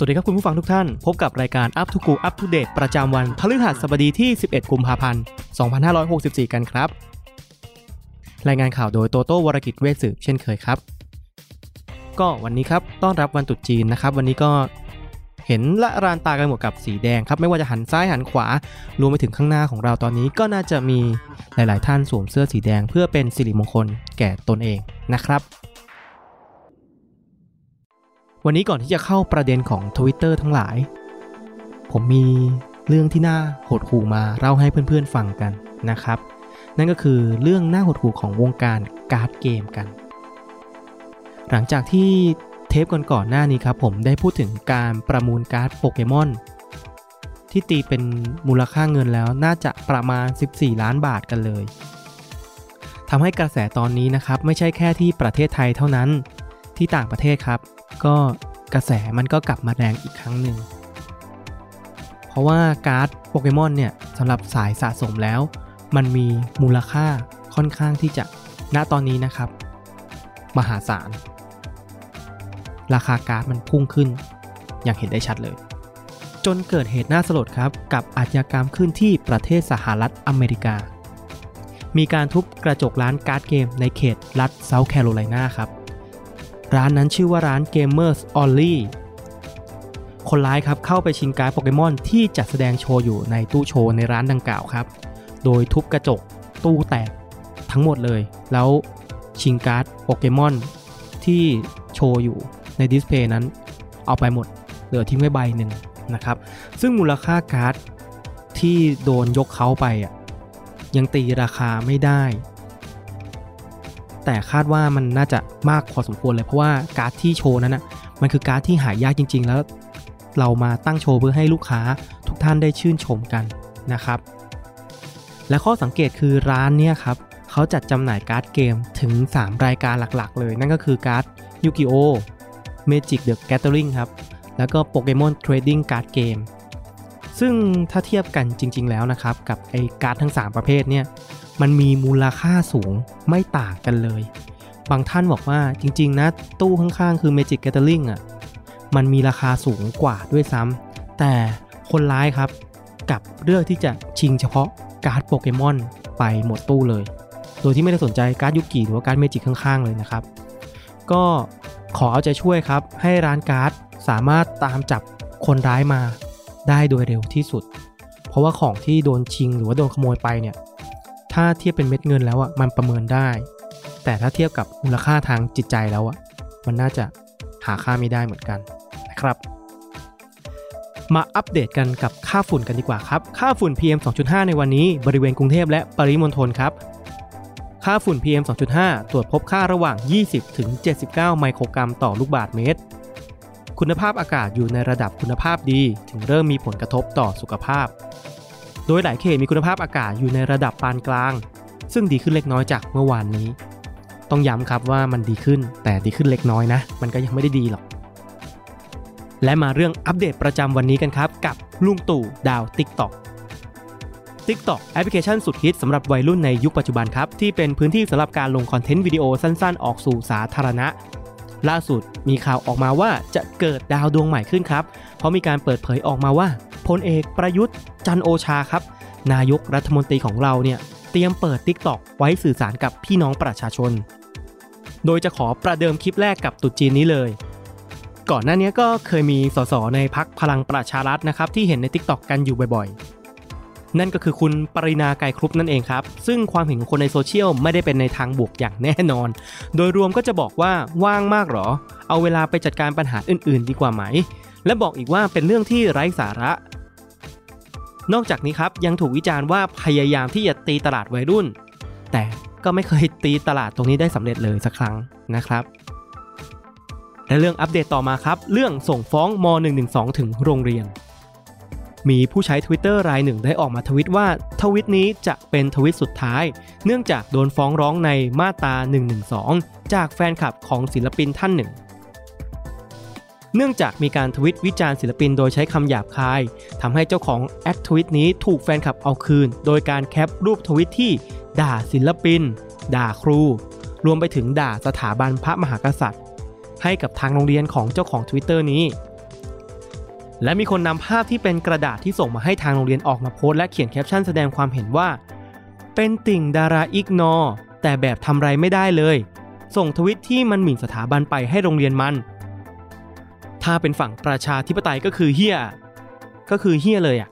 สวัสดีครับคุณผู้ฟังทุกท่าน พบกับรายการ Up to Go Up to Date ประจำวันพฤหัสบดีที่ 11 กุมภาพันธ์ 2564 กันครับ รายงานข่าวโดยโตโต้วรกิจเวชสืบเช่นเคยครับ ก็วันนี้ครับต้อนรับวันตรุษจีนนะครับ วันนี้ก็เห็นละรานตากันหมดกับสีแดงครับ ไม่ว่าจะหันซ้ายหันขวารวมไปถึงข้างหน้าของเราตอนนี้ก็น่าจะมีหลาย ๆ ท่านสวมเสื้อสีแดงเพื่อเป็นสิริมงคลแก่ตนเองนะครับ วันนี้ก่อนที่จะเข้าประเด็นของ Twitter ทั้งหลาย ผมมีเรื่องที่น่าหดหู่มาเล่าให้เพื่อนๆฟังกันนะครับ นั่นก็คือเรื่องน่าหดหู่ของวงการการ์ดเกมกัน หลังจากที่เทปก่อนๆหน้านี้ครับผมได้พูดถึงการประมูลการ์ดโปเกมอนที่ตีเป็นมูลค่าเงินแล้วน่าจะประมาณ 14 ล้านบาทกันเลยทำให้กระแสตอนนี้นะครับ ไม่ใช่แค่ที่ประเทศไทยเท่านั้นที่ต่างประเทศครับ ก็กระแสมันก็กลับมาแรงอีกครั้งหนึ่ง เพราะว่าการ์ดโปเกมอนเนี่ยสำหรับสายสะสมแล้ว มันมีมูลค่าค่อนข้างที่จะณตอนนี้นะครับ มหาศาล ราคาการ์ดมันพุ่งขึ้น อย่างเห็นได้ชัดเลย จนเกิดเหตุน่าสลดครับกับอาชญากรรมขึ้นที่ประเทศสหรัฐอเมริกา มีการทุบกระจกร้านการ์ดเกมในเขตรัฐเซาท์แคโรไลนาครับ ร้านนั้นชื่อว่าร้าน Gamers Only คนร้ายครับเข้าไปชิงการ์ดโปเกมอนที่จัดแสดงโชว์อยู่ในตู้โชว์ในร้านดังกล่าวครับ โดยทุบกระจกตู้แตกทั้งหมดเลย แล้วชิงการ์ดโปเกมอนที่โชว์อยู่ใน display นั้น เอาไปหมด เหลือทิ้งไว้ใบหนึ่งนะครับ ซึ่งมูลค่าการ์ดที่โดนยกเค้าไปอะยังตีราคาไม่ได้ แต่คาดว่ามันน่าจะมากพอสมควรเลยเพราะว่าการ์ดที่โชว์นั้นนะมันคือการ์ดที่หายากจริง ๆ แล้วเอามาตั้งโชว์เพื่อให้ลูกค้าทุกท่านได้ชื่นชมกันนะครับ และข้อสังเกตคือร้านเนี่ยครับเขาจัดจำหน่ายการ์ดเกมถึง 3 รายการหลักๆ เลย นั่นก็คือการ์ดยูกิโอ Magic the Gathering ครับ แล้วก็ Pokemon Trading Card Game ซึ่งถ้าเทียบกันจริง ๆ แล้วนะครับ กับไอ้การ์ดทั้ง 3 ประเภทเนี่ย มันมีมูลค่าสูงไม่ต่างกันเลย บางท่านบอกว่าจริง ๆ นะ ตู้ข้างๆ คือ Magic Gathering อะมันมีราคาสูงกว่าด้วยซ้ำแต่คนร้ายครับกลับเลือกที่จะชิงเฉพาะการ์ดโปเกมอนไปหมดตู้เลย โดยที่ไม่ได้สนใจการ์ดยูกิหรือว่าการ์ด Magic ข้างๆเลยนะครับ ก็ขอเอาใจช่วยครับ ให้ร้านการ์ดสามารถตามจับคนร้ายมาได้โดยเร็วที่สุด เพราะว่าของที่โดนชิงหรือว่าโดนขโมยไปเนี่ย ถ้าเทียบเป็นเม็ดเงินแล้วอะมันประเมินได้ แต่ถ้าเทียบกับมูลค่าทางจิตใจแล้วอะมันน่าจะหาค่าไม่ได้เหมือนกันนะครับ มาอัปเดตกันกับค่าฝุ่นกันดีกว่าครับ ค่าฝุ่น PM 2.5 ในวันนี้บริเวณกรุงเทพและปริมณฑลครับค่าฝุ่น PM 2.5 ตรวจพบค่าระหว่าง 20 ถึง 79 ไมโครกรัมต่อลูกบาศก์เมตร คุณภาพอากาศอยู่ในระดับคุณภาพดี ถึงเริ่มมีผลกระทบต่อสุขภาพ โดยหลายเขตมีคุณภาพอากาศอยู่ในระดับปานกลาง ซึ่งดีขึ้นเล็กน้อยจากเมื่อวานนี้ ต้องย้ำครับว่ามันดีขึ้นแต่ดีขึ้นเล็กน้อยนะ มันก็ยังไม่ได้ดีหรอก และมาเรื่องอัปเดตประจำวันนี้กันครับ กับลุงตู่ดาว TikTok TikTok แอปพลิเคชันสุดฮิตสำหรับวัยรุ่นในยุคปัจจุบันครับ ที่เป็นพื้นที่สำหรับการลงคอนเทนต์วิดีโอสั้นๆ ออกสู่สาธารณะ ล่าสุดมีข่าวออกมาว่าจะเกิดดาวดวงใหม่ขึ้นครับ เพราะมีการเปิดเผยออกมาว่าพลเอกประยุทธ์จันโอชาครับ นายกรัฐมนตรีของเราเนี่ยเตรียมเปิด TikTok ไว้สื่อสารกับพี่น้องประชาชน โดยจะขอประเดิมคลิปแรกกับตุจีนนี้เลย ก่อนหน้านี้ก็เคยมีสสในพักพลังประชารัฐนะครับที่เห็นใน TikTok กันอยู่บ่อย นั่นก็คือคุณปรินาไกรครุปนั่นเองครับ ซึ่งความเห็นของคนในโซเชียลไม่ได้เป็นในทางบวกอย่างแน่นอน โดยรวมก็จะบอกว่าว่างมากหรอ เอาเวลาไปจัดการปัญหาอื่น ๆ ดีกว่าไหม และบอกอีกว่าเป็นเรื่องที่ไร้สาระ นอกจากนี้ครับยังถูกวิจารณ์ว่าพยายามที่จะตีตลาดวัยรุ่น แต่ก็ไม่เคยตีตลาดตรงนี้ได้สำเร็จเลยสักครั้งนะครับและเรื่องอัปเดตต่อมาครับ เรื่องส่งฟ้องม .112 ถึงโรงเรียน มีผู้ใช้ Twitter รายหนึ่งได้ออกมาทวิตว่าทวิตนี้จะเป็นทวิตสุดท้าย เนื่องจากโดนฟ้องร้องในมาตรา 112 จากแฟนคลับของศิลปินท่านหนึ่ง เนื่องจากมีการทวิตวิจารณ์ศิลปินโดยใช้คำหยาบคาย ทำให้เจ้าของแอคทวิตนี้ถูกแฟนคลับเอาคืน โดยการแคปรูปทวิตที่ ด่าศิลปิน ด่าครู รวมไปถึงด่าสถาบันพระมหากษัตริย์ ให้กับทางโรงเรียนของเจ้าของ Twitter นี้ และมีคนนำภาพที่เป็นกระดาษที่ส่งมาให้ทางโรงเรียนออกมาโพสต์และเขียนแคปชั่นแสดงความเห็นว่า เป็นติ่งดารา ignore แต่แบบทำไรไม่ได้เลย ส่งทวิตที่มันหมิ่นสถาบันไปให้โรงเรียนมัน ถ้าเป็นฝั่งประชาธิปไตยก็คือเฮียก็คือเฮียเลยอะ่ะ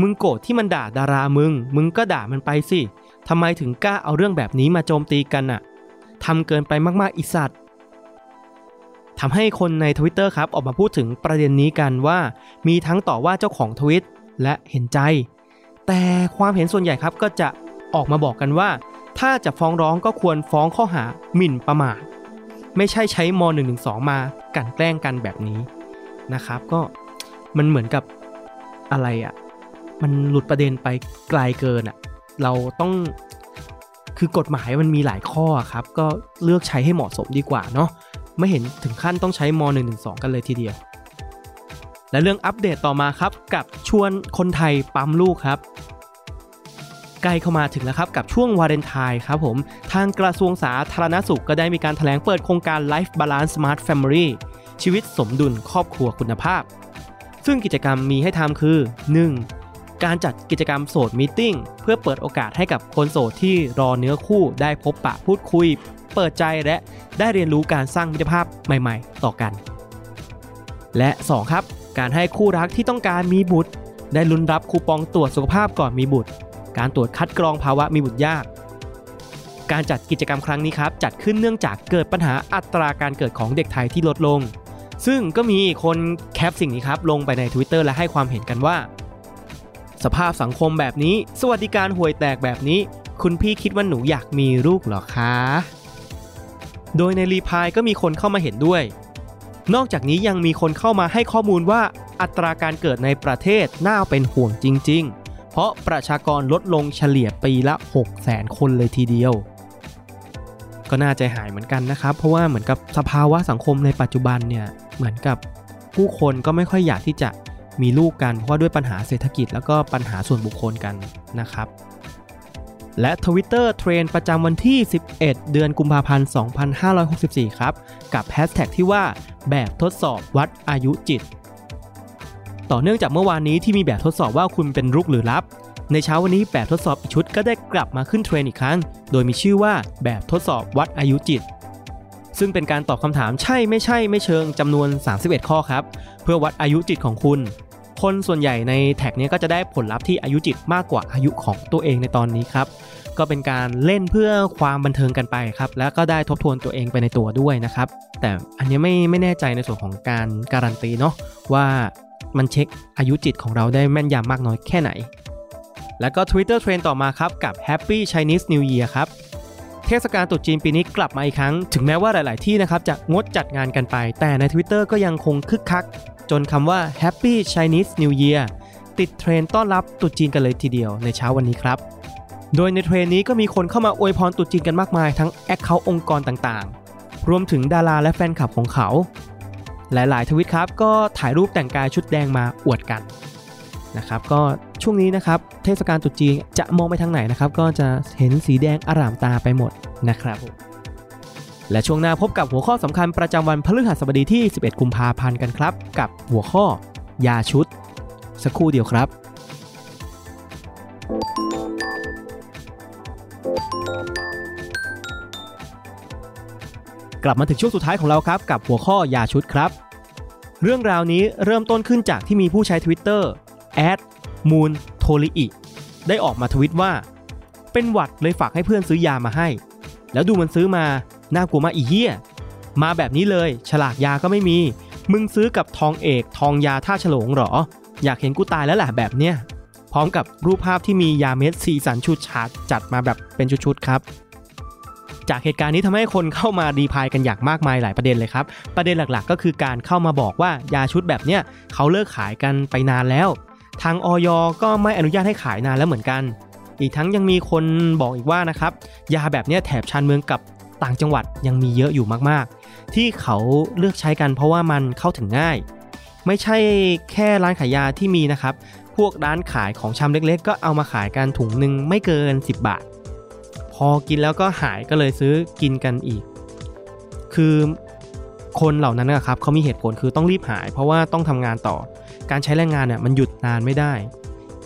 มึงโกรธที่มันด่าดารามึง มึงก็ด่ามันไปสิทำไมถึงกล้าเอาเรื่องแบบนี้มาโจมตีกันอะ่ะทำเกินไปมากๆอีสัตว์ ทำให้คนในทวิตเตอร์ครับออกมาพูดถึงประเด็นนี้กันว่า มีทั้งต่อว่าเจ้าของทวิตและเห็นใจ แต่ความเห็นส่วนใหญ่ครับก็จะออกมาบอกกันว่า ถ้าจะฟ้องร้องก็ควรฟ้องข้อหาหมิ่นประมาทไม่ใช่ใช้ม .112 มากันแกล้งกันแบบนี้นะครับก็มันเหมือนกับอะไรอะ่ะมันหลุดประเด็นไปไกลเกินอะ่ะเราต้องคือกฎหมายมันมีหลายข้อครับ ก็เลือกใช้ให้เหมาะสมดีกว่าเนาะ ไม่เห็นถึงขั้นต้องใช้ม .112 กันเลยทีเดียว และเรื่องอัปเดตต่อมาครับกับชวนคนไทยปั๊มลูกครับใกล้เข้ามาถึงแล้วครับกับช่วงวาเลนไทน์ครับผมทางกระทรวงสาธารณสุขก็ได้มีการถแถลงเปิดโครงการ Life Balance Smart Family ชีวิตสมดุลครอบครัวคุณภาพ ซึ่งกิจกรรมมีให้ทำคือ 1. การจัดกิจกรรมโสดมีติ้งเพื่อเปิดโอกาสให้กับคนโสดที่รอเนื้อคู่ได้พบปะพูดคุย เปิดใจและได้เรียนรู้การสร้างมิตรภาพใหม่ ๆ ต่อกัน และ 2 ครับ การให้คู่รักที่ต้องการมีบุตร ได้ลุ้นรับคูปองตรวจสุขภาพก่อนมีบุตร การตรวจคัดกรองภาวะมีบุตรยาก การจัดกิจกรรมครั้งนี้ครับจัดขึ้นเนื่องจากเกิดปัญหาอัตราการเกิดของเด็กไทยที่ลดลง ซึ่งก็มีคนแคปสิ่งนี้ครับลงไปใน Twitter และให้ความเห็นกันว่า สภาพสังคมแบบนี้ สวัสดิการห่วยแตกแบบนี้ คุณพี่คิดว่าหนูอยากมีลูกหรอคะ โดยในรีพายก็มีคนเข้ามาเห็นด้วย นอกจากนี้ยังมีคนเข้ามาให้ข้อมูลว่าอัตราการเกิดในประเทศน่าเป็นห่วงจริง ๆ เพราะประชากรลดลงเฉลี่ยปีละ 6 0 0 0 0 0คนเลยทีเดียว ก็น่าใจหายเหมือนกันนะครับ เพราะว่าเหมือนกับสภาวะสังคมในปัจจุบันเนี่ยเหมือนกับผู้คนก็ไม่ค่อยอยากที่จะมีลูกกันเพราะด้วยปัญหาเศรษฐกิจแล้วก็ปัญหาส่วนบุคคลกันนะครับ และ Twitter trend ประจำวันที่ 11 เดือนกุมภาพันธ์ 2564 ครับ กับแฮชแท็กที่ว่าแบบทดสอบวัดอายุจิต ต่อเนื่องจากเมื่อวานนี้ที่มีแบบทดสอบว่าคุณเป็นรุกหรือรับ ในเช้าวันนี้แบบทดสอบอีกชุดก็ได้กลับมาขึ้นเทรนอีกครั้ง โดยมีชื่อว่าแบบทดสอบวัดอายุจิตซึ่งเป็นการตอบคำถามใช่ไม่ใช่ไม่เชิงจำนวน 31 ข้อครับ เพื่อวัดอายุจิตของคุณ คนส่วนใหญ่ในแท็กนี้ก็จะได้ผลลัพธ์ที่อายุจิตมากกว่าอายุของตัวเองในตอนนี้ครับ ก็เป็นการเล่นเพื่อความบันเทิงกันไปครับ แล้วก็ได้ทบทวนตัวเองไปในตัวด้วยนะครับ แต่อันนี้ไม่ไม่แน่ใจในส่วนของการการันตีเนาะว่ามันเช็คอายุจิตของเราได้แม่นยำมากน้อยแค่ไหน แล้วก็ Twitter Trend ต่อมาครับกับ Happy Chinese New Year ครับ เทศกาลตรุษจีนปีนี้กลับมาอีกครั้ง ถึงแม้ว่าหลาย ๆ ที่นะครับจะงดจัดงานกันไป แต่ใน Twitter ก็ยังคงคึกคัก จนคำว่า Happy Chinese New Year ติดเทรนต้อนรับตรุษจีนกันเลยทีเดียวในเช้าวันนี้ครับ โดยในเทรนนี้ก็มีคนเข้ามาอวยพรตรุษจีนกันมากมาย ทั้งแอคเคาท์องค์กรต่าง ๆ รวมถึงดาราและแฟนคลับของเขา หลาย ๆ ทวิตครับก็ถ่ายรูปแต่งกายชุดแดงมาอวดกัน นะครับก็ช่วงนี้นะครับเทศกาลตรุษจีนจะมองไปทางไหนนะครับก็จะเห็นสีแดงอร่ามตาไปหมดนะครับและช่วงหน้าพบกับหัวข้อสำคัญประจำวันพฤหัสบดีที่ 11 กุมภาพันธ์กันครับ กับหัวข้อยาชุด สักครู่เดียวครับ กลับมาถึงช่วงสุดท้ายของเราครับ กับหัวข้อยาชุดครับ เรื่องราวนี้เริ่มต้นขึ้นจากที่มีผู้ใช้ Twitter แอดมูนโทริอิได้ออกมาทวิตว่า เป็นหวัดเลยฝากให้เพื่อนซื้อยามาให้ แล้วดูมันซื้อมา น่ากลัวมากอีเหี้ย มาแบบนี้เลย ฉลากยาก็ไม่มี มึงซื้อกับทองเอกทองยาท่าฉลงหรอ อยากเห็นกูตายแล้วแหละแบบเนี้ย พร้อมกับรูปภาพที่มียาเม็ดสีสันชุดฉาดจัดมาแบบเป็นชุดๆครับจากเหตุการณ์นี้ทำให้คนเข้ามาดีพายกันอย่างมากมายหลายประเด็นเลยครับ ประเด็นหลักๆ ก็คือการเข้ามาบอกว่ายาชุดแบบเนี้ยเขาเลิกขายกันไปนานแล้ว ทางออยก็ไม่อนุญาตให้ขายนานแล้วเหมือนกัน อีกทั้งยังมีคนบอกอีกว่านะครับยาแบบนี้แถบชานเมืองกับต่างจังหวัดยังมีเยอะอยู่มากๆ ที่เขาเลือกใช้กันเพราะว่ามันเข้าถึงง่าย ไม่ใช่แค่ร้านขายยาที่มีนะครับ พวกร้านขายของชำเล็กๆ ก็เอามาขายกันถุงหนึ่งไม่เกิน 10 บาท พอกินแล้วก็หายก็เลยซื้อกินกันอีก คือคนเหล่านั้นนะครับเขามีเหตุผลคือต้องรีบหาย เพราะว่าต้องทำงานต่อ การใช้แรงงานเนี่ยมันหยุดนานไม่ได้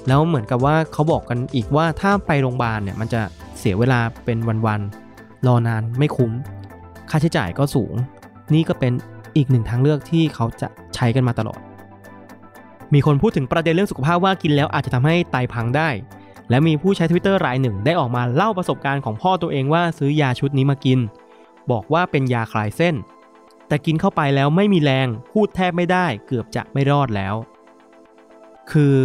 แล้วเหมือนกับว่าเขาบอกกันอีกว่าถ้าไปโรงพยาบาลเนี่ยมันจะเสียเวลาเป็นวันๆรอนานไม่คุ้ม ค่าใช้จ่ายก็สูง นี่ก็เป็นอีกหนึ่งทางเลือกที่เขาจะใช้กันมาตลอด มีคนพูดถึงประเด็นเรื่องสุขภาพว่ากินแล้วอาจจะทำให้ไตพังได้ และมีผู้ใช้ Twitter รายหนึ่งได้ออกมาเล่าประสบการณ์ของพ่อตัวเองว่าซื้อยาชุดนี้มากิน บอกว่าเป็นยาคลายเส้น แต่กินเข้าไปแล้วไม่มีแรง พูดแทบไม่ได้ เกือบจะไม่รอดแล้ว คือ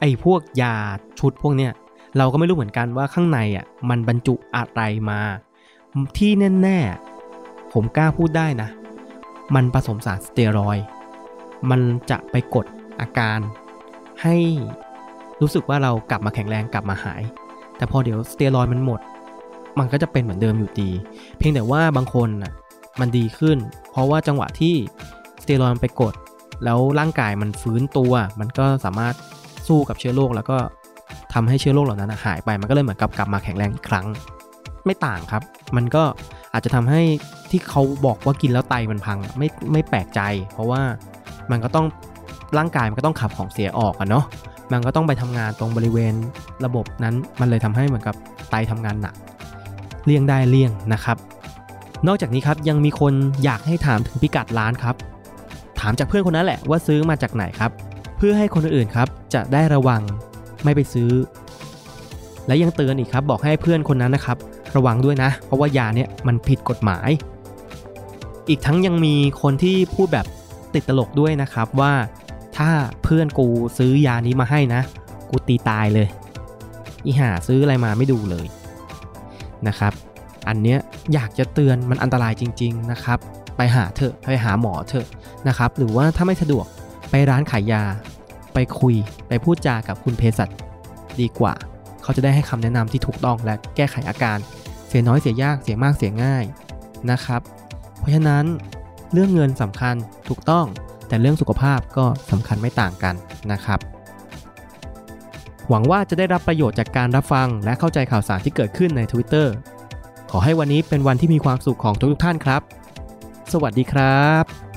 ไอ้พวกยาชุดพวกเนี้ยเราก็ไม่รู้เหมือนกันว่าข้างในอะมันบรรจุอะไรมา ที่แน่ๆผมกล้าพูดได้นะ มันผสมสารสเตียรอย มันจะไปกดอาการให้รู้สึกว่าเรากลับมาแข็งแรงกลับมาหาย แต่พอเดี๋ยวสเตียรอยมันหมด มันก็จะเป็นเหมือนเดิมอยู่ดี เพียงแต่ว่าบางคนน่ะมันดีขึ้น เพราะว่าจังหวะที่สเตียรอยมันไปกด แล้วร่างกายมันฟื้นตัว มันก็สามารถสู้กับเชื้อโรคแล้วก็ทำให้เชื้อโรคเหล่านั้นหายไป มันก็เลยเหมือนกับกลับมาแข็งแรงอีกครั้ง ไม่ต่างครับ มันก็อาจจะทำให้ที่เขาบอกว่ากินแล้วไตมันพังไม่ไม่แปลกใจ เพราะว่ามันก็ต้องร่างกายมันก็ต้องขับของเสียออกอะเนาะ มันก็ต้องไปทำงานตรงบริเวณระบบนั้น มันเลยทำให้เหมือนกับไตทำงานหนัก เลี่ยงได้เลี่ยงนะครับ นอกจากนี้ครับยังมีคนอยากให้ถามถึงพิกัดร้านครับ ถามจากเพื่อนคนนั้นแหละว่าซื้อมาจากไหนครับ เพื่อให้คนอื่นครับจะได้ระวังไม่ไปซื้อ และยังเตือนอีกครับ บอกให้เพื่อนคนนั้นนะครับ ระวังด้วยนะ เพราะว่ายาเนี่ยมันผิดกฎหมาย อีกทั้งยังมีคนที่พูดแบบติดตลกด้วยนะครับว่าถ้าเพื่อนกูซื้อยานี้มาให้นะ กูตีตายเลย อีห่าซื้ออะไรมาไม่ดูเลยนะครับ อันเนี้ยอยากจะเตือนมันอันตรายจริง ๆนะครับ ไปหาเถอะไปหาหมอเถอะนะครับ หรือว่าถ้าไม่สะดวกไปร้านขายยา ไปคุยไปพูดจากับคุณเภสัชดีกว่า เขาจะได้ให้คำแนะนำที่ถูกต้องและแก้ไขอาการ เสียน้อยเสียยากเสียมากเสียง่ายนะครับ เพราะฉะนั้นเรื่องเงินสำคัญถูกต้อง แต่เรื่องสุขภาพก็สำคัญไม่ต่างกันนะครับ หวังว่าจะได้รับประโยชน์จากการรับฟัง และเข้าใจข่าวสารที่เกิดขึ้นใน Twitter ขอให้วันนี้เป็นวันที่มีความสุขของทุกๆท่านครับ สวัสดีครับ